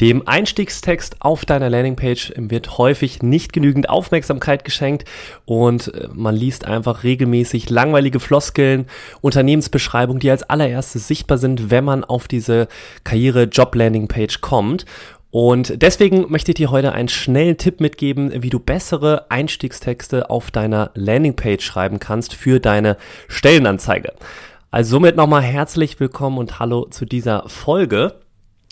Dem Einstiegstext auf deiner Landingpage wird häufig nicht genügend Aufmerksamkeit geschenkt und äh, man liest einfach regelmäßig langweilige Floskeln, Unternehmensbeschreibungen, die als allererstes sichtbar sind, wenn man auf diese Karriere-Job-Landingpage kommt. Und deswegen möchte ich dir heute einen schnellen Tipp mitgeben, wie du bessere Einstiegstexte auf deiner Landingpage schreiben kannst für deine Stellenanzeige. Also somit nochmal herzlich willkommen und hallo zu dieser Folge.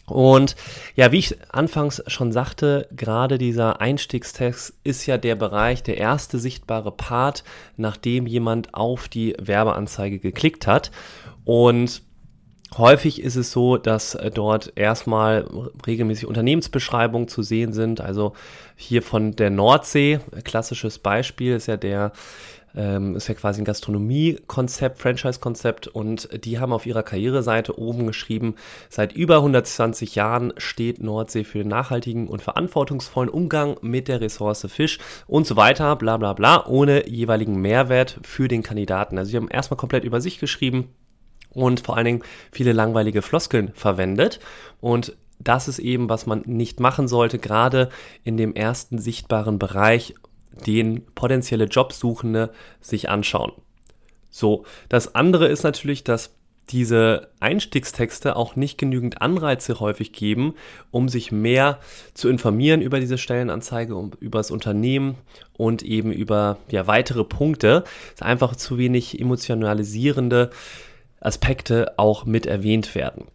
Und ja, wie ich anfangs schon sagte, gerade dieser Einstiegstext ist ja der Bereich, der erste sichtbare Part, nachdem jemand auf die Werbeanzeige geklickt hat. Und Häufig ist es so, dass dort erstmal regelmäßig Unternehmensbeschreibungen zu sehen sind. Also hier von der Nordsee, klassisches Beispiel ist ja der ähm, ist ja quasi ein Gastronomie-Konzept, Franchise-Konzept und die haben auf ihrer Karriereseite oben geschrieben, seit über 120 Jahren steht Nordsee für den nachhaltigen und verantwortungsvollen Umgang mit der Ressource Fisch und so weiter, bla bla bla, ohne jeweiligen Mehrwert für den Kandidaten. Also sie haben erstmal komplett über sich geschrieben und vor allen Dingen viele langweilige Floskeln verwendet und das ist eben, was man nicht machen sollte, gerade in dem ersten sichtbaren Bereich den potenzielle Jobsuchende sich anschauen. So, das andere ist natürlich, dass diese Einstiegstexte auch nicht genügend Anreize häufig geben, um sich mehr zu informieren über diese Stellenanzeige, um, über das Unternehmen und eben über ja, weitere Punkte. Es einfach zu wenig emotionalisierende Aspekte auch mit erwähnt werden.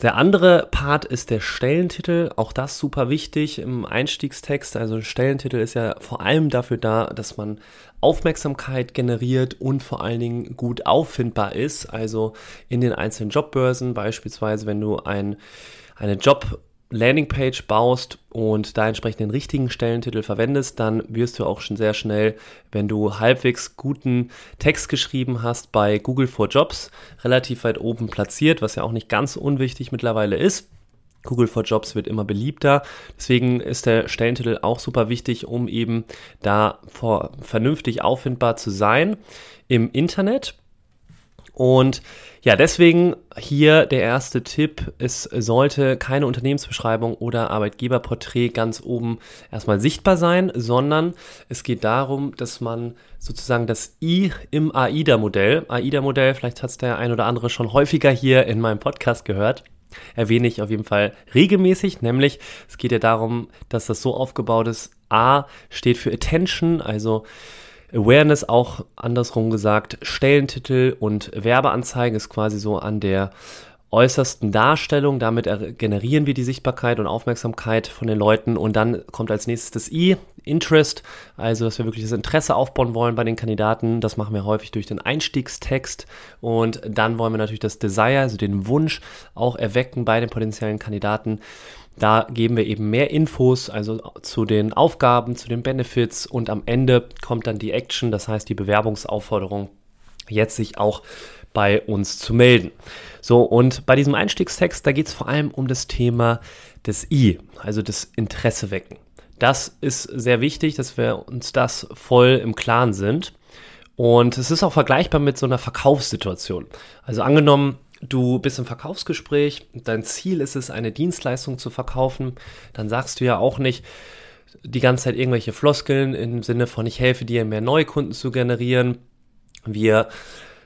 Der andere Part ist der Stellentitel. Auch das super wichtig im Einstiegstext. Also ein Stellentitel ist ja vor allem dafür da, dass man Aufmerksamkeit generiert und vor allen Dingen gut auffindbar ist. Also in den einzelnen Jobbörsen, beispielsweise wenn du ein, eine Job Landingpage baust und da entsprechend den richtigen Stellentitel verwendest, dann wirst du auch schon sehr schnell, wenn du halbwegs guten Text geschrieben hast, bei Google for Jobs relativ weit oben platziert, was ja auch nicht ganz unwichtig mittlerweile ist. Google for Jobs wird immer beliebter. Deswegen ist der Stellentitel auch super wichtig, um eben da vernünftig auffindbar zu sein im Internet. Und ja, deswegen hier der erste Tipp. Es sollte keine Unternehmensbeschreibung oder Arbeitgeberporträt ganz oben erstmal sichtbar sein, sondern es geht darum, dass man sozusagen das I im AIDA-Modell, AIDA-Modell, vielleicht hat es der ein oder andere schon häufiger hier in meinem Podcast gehört, erwähne ich auf jeden Fall regelmäßig, nämlich es geht ja darum, dass das so aufgebaut ist, A steht für Attention, also Awareness auch andersrum gesagt, Stellentitel und Werbeanzeigen ist quasi so an der äußersten Darstellung. Damit generieren wir die Sichtbarkeit und Aufmerksamkeit von den Leuten. Und dann kommt als nächstes das I, Interest, also dass wir wirklich das Interesse aufbauen wollen bei den Kandidaten. Das machen wir häufig durch den Einstiegstext. Und dann wollen wir natürlich das Desire, also den Wunsch, auch erwecken bei den potenziellen Kandidaten. Da geben wir eben mehr Infos, also zu den Aufgaben, zu den Benefits und am Ende kommt dann die Action, das heißt die Bewerbungsaufforderung, jetzt sich auch bei uns zu melden. So, und bei diesem Einstiegstext, da geht es vor allem um das Thema des I, also das Interesse wecken. Das ist sehr wichtig, dass wir uns das voll im Klaren sind. Und es ist auch vergleichbar mit so einer Verkaufssituation. Also angenommen, du bist im Verkaufsgespräch, dein Ziel ist es, eine Dienstleistung zu verkaufen, dann sagst du ja auch nicht die ganze Zeit irgendwelche Floskeln im Sinne von, ich helfe dir, mehr Neukunden zu generieren. Wir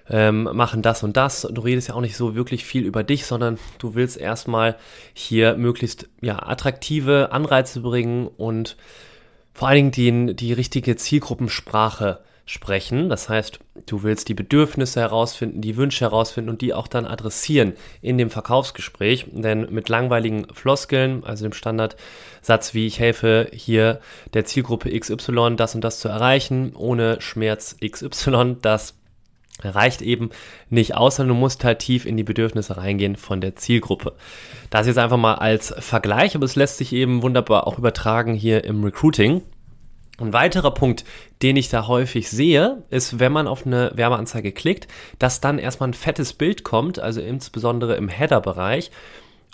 ähm, machen das und das. Du redest ja auch nicht so wirklich viel über dich, sondern du willst erstmal hier möglichst ja, attraktive Anreize bringen und vor allen Dingen die, die richtige Zielgruppensprache sprechen. Das heißt, du willst die Bedürfnisse herausfinden, die Wünsche herausfinden und die auch dann adressieren in dem Verkaufsgespräch. Denn mit langweiligen Floskeln, also dem Standardsatz wie ich helfe hier der Zielgruppe XY das und das zu erreichen, ohne Schmerz XY, das reicht eben nicht aus, sondern du musst halt tief in die Bedürfnisse reingehen von der Zielgruppe. Das jetzt einfach mal als Vergleich, aber es lässt sich eben wunderbar auch übertragen hier im Recruiting. Ein weiterer Punkt, den ich da häufig sehe, ist, wenn man auf eine Werbeanzeige klickt, dass dann erstmal ein fettes Bild kommt, also insbesondere im Header-Bereich.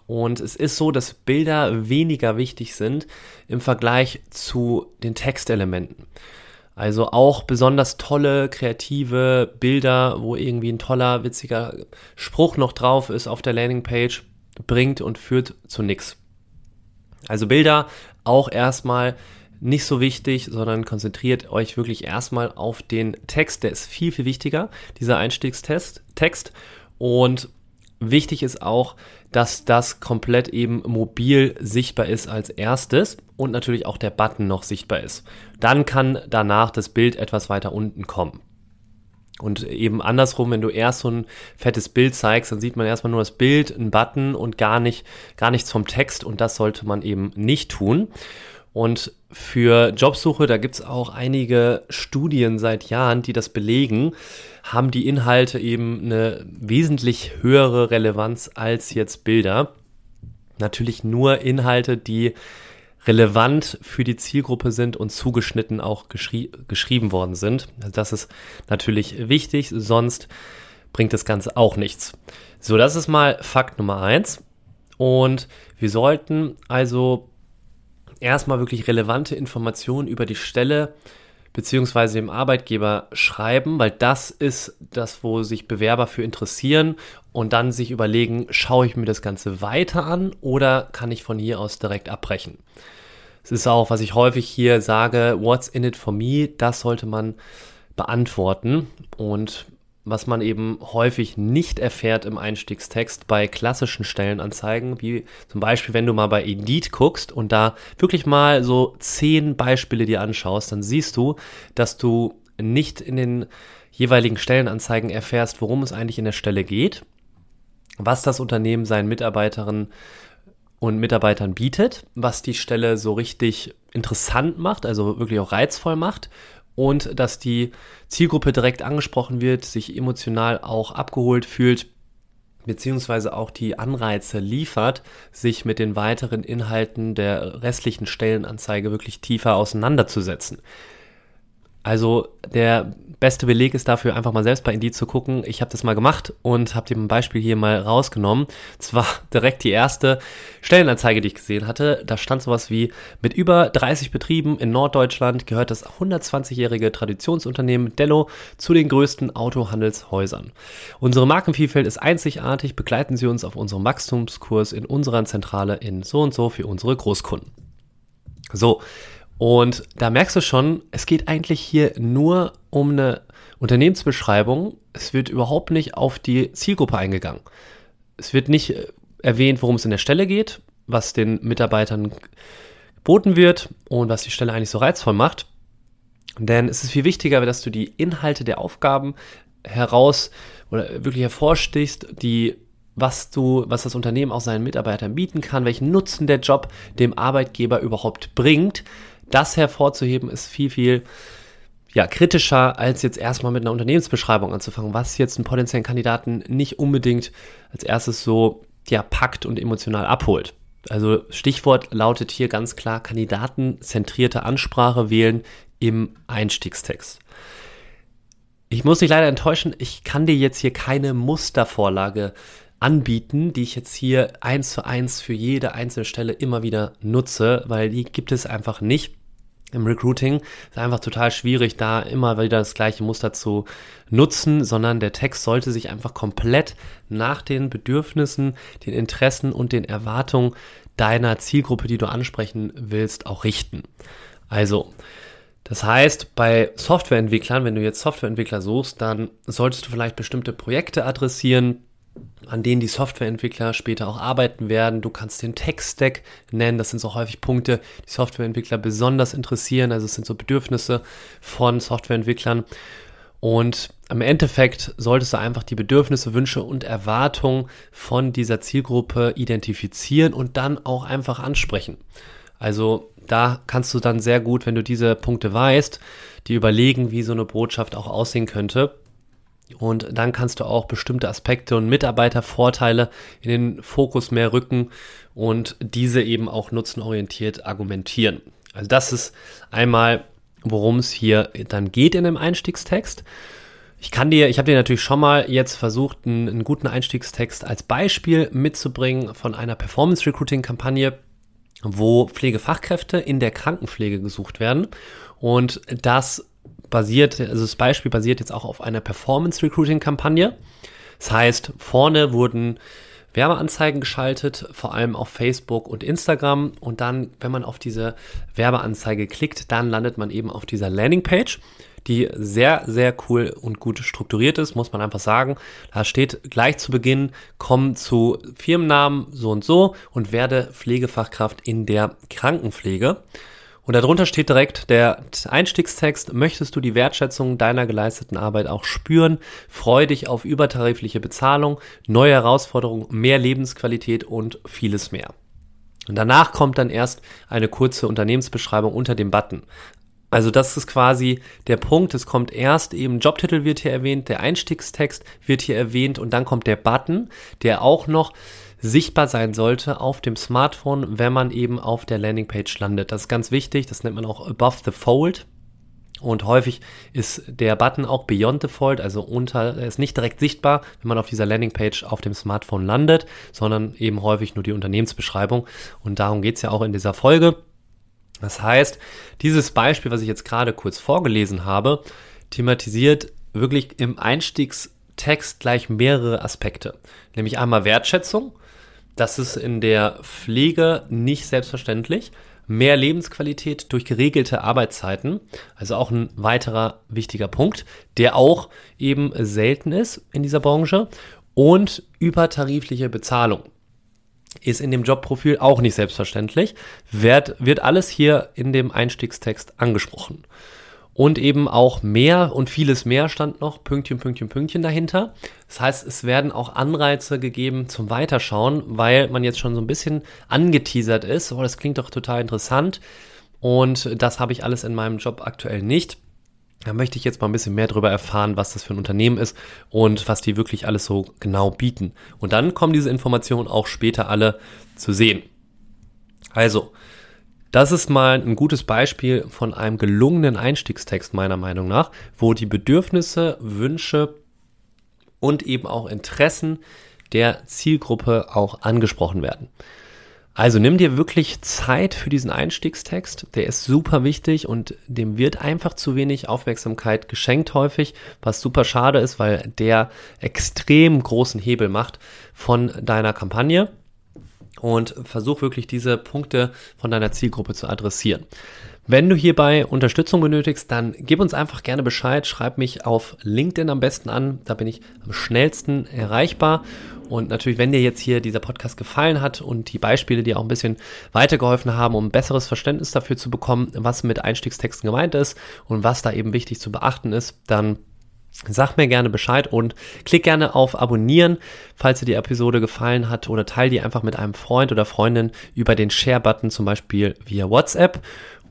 Und es ist so, dass Bilder weniger wichtig sind im Vergleich zu den Textelementen. Also auch besonders tolle, kreative Bilder, wo irgendwie ein toller, witziger Spruch noch drauf ist auf der Landingpage, bringt und führt zu nichts. Also Bilder auch erstmal nicht so wichtig, sondern konzentriert euch wirklich erstmal auf den Text. Der ist viel, viel wichtiger, dieser Einstiegstext. Text. Und wichtig ist auch, dass das komplett eben mobil sichtbar ist als erstes und natürlich auch der Button noch sichtbar ist. Dann kann danach das Bild etwas weiter unten kommen. Und eben andersrum, wenn du erst so ein fettes Bild zeigst, dann sieht man erstmal nur das Bild, einen Button und gar nicht, gar nichts vom Text und das sollte man eben nicht tun. Und für Jobsuche, da gibt es auch einige Studien seit Jahren, die das belegen, haben die Inhalte eben eine wesentlich höhere Relevanz als jetzt Bilder. Natürlich nur Inhalte, die relevant für die Zielgruppe sind und zugeschnitten auch geschrie geschrieben worden sind. Also das ist natürlich wichtig, sonst bringt das Ganze auch nichts. So, das ist mal Fakt Nummer eins. Und wir sollten also erstmal wirklich relevante Informationen über die Stelle beziehungsweise dem Arbeitgeber schreiben, weil das ist das, wo sich Bewerber für interessieren und dann sich überlegen, schaue ich mir das Ganze weiter an oder kann ich von hier aus direkt abbrechen. Es ist auch, was ich häufig hier sage, what's in it for me, das sollte man beantworten und was man eben häufig nicht erfährt im Einstiegstext bei klassischen Stellenanzeigen, wie zum Beispiel, wenn du mal bei Indeed guckst und da wirklich mal so zehn Beispiele dir anschaust, dann siehst du, dass du nicht in den jeweiligen Stellenanzeigen erfährst, worum es eigentlich in der Stelle geht, was das Unternehmen seinen Mitarbeiterinnen und Mitarbeitern bietet, was die Stelle so richtig interessant macht, also wirklich auch reizvoll macht und dass die Zielgruppe direkt angesprochen wird, sich emotional auch abgeholt fühlt, beziehungsweise auch die Anreize liefert, sich mit den weiteren Inhalten der restlichen Stellenanzeige wirklich tiefer auseinanderzusetzen. Also der beste Beleg ist dafür, einfach mal selbst bei Indeed zu gucken. Ich habe das mal gemacht und habe ein Beispiel hier mal rausgenommen. Zwar direkt die erste Stellenanzeige, die ich gesehen hatte. Da stand sowas wie, mit über 30 Betrieben in Norddeutschland gehört das 120-jährige Traditionsunternehmen Dello zu den größten Autohandelshäusern. Unsere Markenvielfalt ist einzigartig. Begleiten Sie uns auf unserem Wachstumskurs in unserer Zentrale in so und so für unsere Großkunden. So, und da merkst du schon, es geht eigentlich hier nur um eine Unternehmensbeschreibung. Es wird überhaupt nicht auf die Zielgruppe eingegangen. Es wird nicht äh, erwähnt, worum es in der Stelle geht, was den Mitarbeitern geboten wird und was die Stelle eigentlich so reizvoll macht. Denn es ist viel wichtiger, dass du die Inhalte der Aufgaben heraus oder wirklich hervorstichst, die was du, was das Unternehmen auch seinen Mitarbeitern bieten kann, welchen Nutzen der Job dem Arbeitgeber überhaupt bringt, das hervorzuheben ist viel, viel ja, kritischer, als jetzt erstmal mit einer Unternehmensbeschreibung anzufangen, was jetzt einen potenziellen Kandidaten nicht unbedingt als erstes so ja, packt und emotional abholt. Also Stichwort lautet hier ganz klar kandidatenzentrierte Ansprache wählen im Einstiegstext. Ich muss dich leider enttäuschen, ich kann dir jetzt hier keine Mustervorlage anbieten, die ich jetzt hier eins zu eins für jede einzelne Stelle immer wieder nutze, weil die gibt es einfach nicht im Recruiting. Ist einfach total schwierig, da immer wieder das gleiche Muster zu nutzen, sondern der Text sollte sich einfach komplett nach den Bedürfnissen, den Interessen und den Erwartungen deiner Zielgruppe, die du ansprechen willst, auch richten. Also, das heißt, bei Softwareentwicklern, wenn du jetzt Softwareentwickler suchst, dann solltest du vielleicht bestimmte Projekte adressieren, an denen die Softwareentwickler später auch arbeiten werden. Du kannst den Tech-Stack nennen. Das sind so häufig Punkte, die Softwareentwickler besonders interessieren. Also es sind so Bedürfnisse von Softwareentwicklern. Und im Endeffekt solltest du einfach die Bedürfnisse, Wünsche und Erwartungen von dieser Zielgruppe identifizieren und dann auch einfach ansprechen. Also da kannst du dann sehr gut, wenn du diese Punkte weißt, die überlegen, wie so eine Botschaft auch aussehen könnte und dann kannst du auch bestimmte Aspekte und Mitarbeitervorteile in den Fokus mehr rücken und diese eben auch nutzenorientiert argumentieren. Also das ist einmal worum es hier dann geht in dem Einstiegstext. Ich kann dir, ich habe dir natürlich schon mal jetzt versucht, einen, einen guten Einstiegstext als Beispiel mitzubringen von einer Performance Recruiting Kampagne, wo Pflegefachkräfte in der Krankenpflege gesucht werden. Und das basiert, also das Beispiel basiert jetzt auch auf einer Performance Recruiting Kampagne. Das heißt, vorne wurden Werbeanzeigen geschaltet, vor allem auf Facebook und Instagram. Und dann, wenn man auf diese Werbeanzeige klickt, dann landet man eben auf dieser Landingpage, die sehr, sehr cool und gut strukturiert ist, muss man einfach sagen. Da steht gleich zu Beginn, komm zu Firmennamen so und so und werde Pflegefachkraft in der Krankenpflege. Und darunter steht direkt der Einstiegstext, möchtest du die Wertschätzung deiner geleisteten Arbeit auch spüren? Freu dich auf übertarifliche Bezahlung, neue Herausforderungen, mehr Lebensqualität und vieles mehr. Und danach kommt dann erst eine kurze Unternehmensbeschreibung unter dem Button. Also das ist quasi der Punkt. Es kommt erst eben Jobtitel wird hier erwähnt, der Einstiegstext wird hier erwähnt und dann kommt der Button, der auch noch sichtbar sein sollte auf dem Smartphone, wenn man eben auf der Landingpage landet. Das ist ganz wichtig, das nennt man auch Above the Fold. Und häufig ist der Button auch Beyond the Fold, also unter, er ist nicht direkt sichtbar, wenn man auf dieser Landingpage auf dem Smartphone landet, sondern eben häufig nur die Unternehmensbeschreibung. Und darum geht es ja auch in dieser Folge. Das heißt, dieses Beispiel, was ich jetzt gerade kurz vorgelesen habe, thematisiert wirklich im Einstiegstext gleich mehrere Aspekte. Nämlich einmal Wertschätzung, das ist in der Pflege nicht selbstverständlich. Mehr Lebensqualität durch geregelte Arbeitszeiten, also auch ein weiterer wichtiger Punkt, der auch eben selten ist in dieser Branche. Und übertarifliche Bezahlung ist in dem Jobprofil auch nicht selbstverständlich, wird, wird alles hier in dem Einstiegstext angesprochen und eben auch mehr und vieles mehr stand noch, Pünktchen, Pünktchen, Pünktchen dahinter. Das heißt, es werden auch Anreize gegeben zum Weiterschauen, weil man jetzt schon so ein bisschen angeteasert ist. Oh, das klingt doch total interessant. Und das habe ich alles in meinem Job aktuell nicht. Da möchte ich jetzt mal ein bisschen mehr darüber erfahren, was das für ein Unternehmen ist und was die wirklich alles so genau bieten. Und dann kommen diese Informationen auch später alle zu sehen. Also, das ist mal ein gutes Beispiel von einem gelungenen Einstiegstext meiner Meinung nach, wo die Bedürfnisse, Wünsche und eben auch Interessen der Zielgruppe auch angesprochen werden. Also nimm dir wirklich Zeit für diesen Einstiegstext. Der ist super wichtig und dem wird einfach zu wenig Aufmerksamkeit geschenkt häufig, was super schade ist, weil der extrem großen Hebel macht von deiner Kampagne und versuch wirklich diese Punkte von deiner Zielgruppe zu adressieren. Wenn du hierbei Unterstützung benötigst, dann gib uns einfach gerne Bescheid. Schreib mich auf LinkedIn am besten an. Da bin ich am schnellsten erreichbar. Und natürlich, wenn dir jetzt hier dieser Podcast gefallen hat und die Beispiele dir auch ein bisschen weitergeholfen haben, um ein besseres Verständnis dafür zu bekommen, was mit Einstiegstexten gemeint ist und was da eben wichtig zu beachten ist, dann Sag mir gerne Bescheid und klick gerne auf Abonnieren, falls dir die Episode gefallen hat oder teile die einfach mit einem Freund oder Freundin über den Share-Button, zum Beispiel via WhatsApp.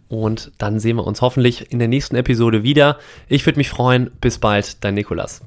Und dann sehen wir uns hoffentlich in der nächsten Episode wieder. Ich würde mich freuen. Bis bald, dein Nikolas.